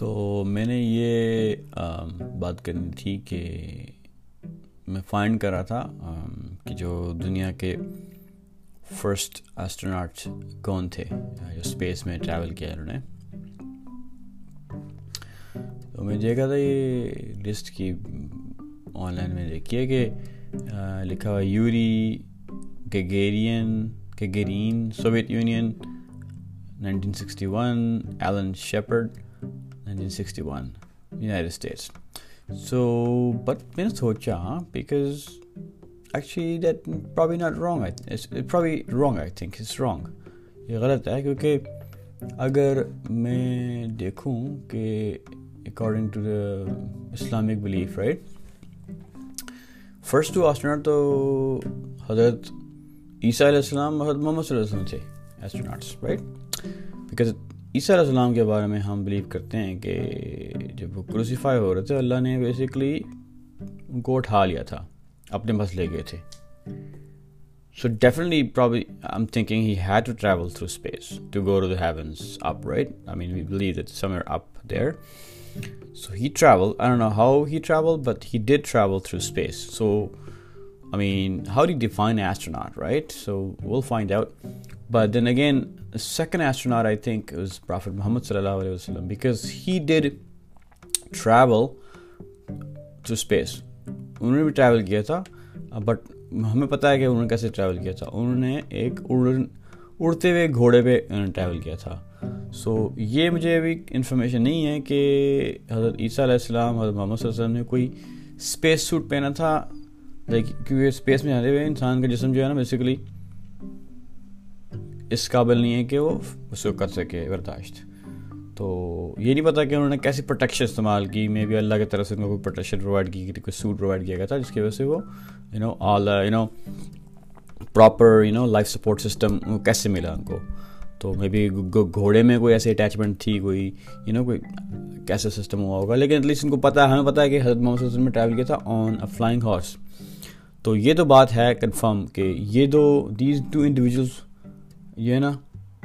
تو میں نے یہ بات کرنی تھی کہ میں فائنڈ کر رہا تھا کہ جو دنیا کے فرسٹ ایسٹروناٹ کون تھے، جو اسپیس میں ٹریول کیا انہوں نے۔ تو میں دیکھا تھا، یہ لسٹ کی آن لائن میں دیکھی ہے کہ لکھا ہوا Yuri, Gagarin Gagarin Soviet Union, nineteen sixty one, Alan Shepard nineteen sixty one United States so but میں نے سوچا because actually that probably not wrong probably wrong I think it's wrong یہ غلط ہے کیونکہ اگر میں دیکھوں کہ according to the Islamic belief right first to astronaut تو حضرت عیسیٰ علیہ السلام حضرت محمد صلی اللہ علیہ وسلم تھے ایسٹروناٹس رائٹ بیکاز عیسیٰ علیہ السلام کے بارے میں ہم بلیو کرتے ہیں کہ جب وہ کروسیفائی ہو رہے تھے، اللہ نے بیسکلی ان کو اٹھا لیا تھا، اپنے بس لے گئے تھے۔ So definitely probably I am thinking he had to travel through space to go to the heavens up right I mean we believe that somewhere up there so he travel I know how he travel but he did travel through space so I mean, how do you define astronaut, right? So we'll find out. But then again, the second astronaut, I think, was Prophet Muhammad wasallam, because he did travel to space. انہوں نے بھی travel کیا تھا but ہمیں پتہ ہے کہ انہوں نے کیسے ٹریول کیا تھا انہوں نے ایک اڑتے ہوئے گھوڑے پہ انہوں نے ٹریول کیا تھا سو یہ مجھے ابھی انفارمیشن نہیں ہے کہ حضرت عیسیٰ علیہ السلام حضرت محمد صلی اللہ علیہ وسلم نے کوئی اسپیس سوٹ پہنا تھا لائک کیونکہ اسپیس میں جاتے ہوئے انسان کا جسم جو ہے نا بیسیکلی اس قابل نہیں ہے کہ وہ اس کو کر سکے، برداشت۔ تو یہ نہیں پتا کہ انہوں نے کیسی پروٹیکشن استعمال کی مے بی اللہ کی طرف سے ان کو کوئی پروٹیکشن پرووائڈ کی، کوئی سوٹ پرووائڈ کیا گیا تھا، جس کی وجہ سے وہ you know all you know proper you know life support system کیسے ملا ان کو۔ تو مے بی گھوڑے میں کوئی ایسی اٹیچمنٹ تھی، کوئی یو نو کوئی کیسا سسٹم ہوا ہوگا۔ لیکن ایٹ لیسٹ ان کو پتا ہے ہمیں پتا ہے کہ حضرت محمد صلی اللہ علیہ وسلم میں ٹریول کیا تھا آن اے فلائنگ ہارس تو یہ تو بات ہے کنفرم کہ یہ دو دیز ٹو انڈیویژلس یہ نا،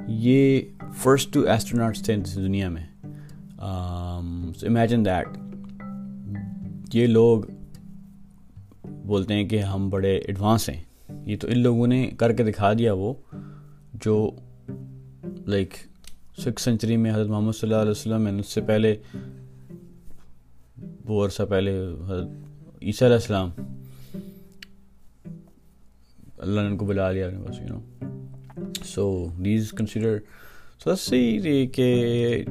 یہ فرسٹ ٹو ایسٹروناٹس تھے دنیا میں. Um, امیجن دیٹ یہ لوگ بولتے ہیں کہ ہم بڑے ایڈوانس ہیں. یہ تو ان لوگوں نے کر کے دکھا دیا وہ، جو لائک سکس سینچری میں حضرت محمد صلی اللہ علیہ وسلم اس سے پہلے، وہ عرصہ پہلے حضرت عیسیٰ علیہ السلام اللہ نے ان کو بلا لیا بس you know so these consider so see کہ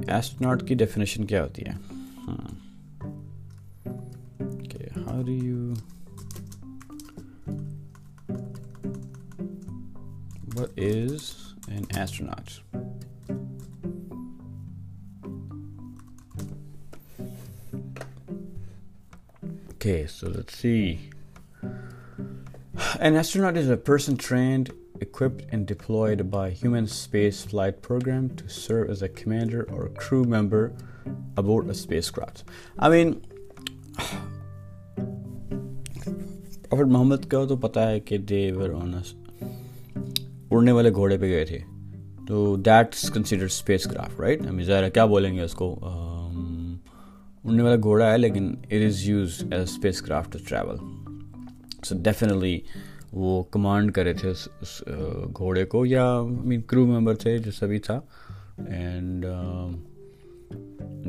ایسٹروناٹ کی ڈیفینیشن کیا ہوتی ہے. ہاں. How do you what is an astronaut Okay, so let's see. An astronaut is a person trained, equipped, and deployed by human space flight program to serve as a commander or crew member aboard a spacecraft. I mean, Prophet Muhammad کا تو پتہ ہے کہ دے ور آن اڑنے والے گھوڑے پہ گئے تھے تو that's consider spacecraft right ہم ظاہر کیا بولیں گے اس کو اڑنے والا گھوڑا ہے لیکن it is use as spacecraft to travel so definitely وہ کمانڈ کرے تھے اس اس گھوڑے کو، یا مین کرو ممبر تھے جو سبھی تھا۔ اینڈ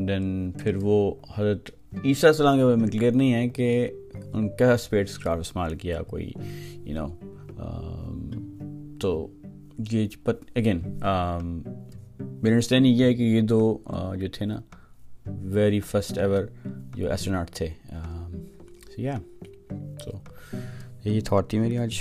دین پھر وہ حضرت عیسیٰ السلام کے بارے میں کلیئر نہیں ہے کہ ان کا اسپیس کرافٹ استعمال کیا، کوئی یو نو تو یہ اگین میرا انڈرسٹینڈنگ یہ ہے کہ یہ دو جو تھے نا ویری فسٹ ایور جو ایسٹروناٹ تھے۔ یا تو یہی تھاٹ تھی میری آج۔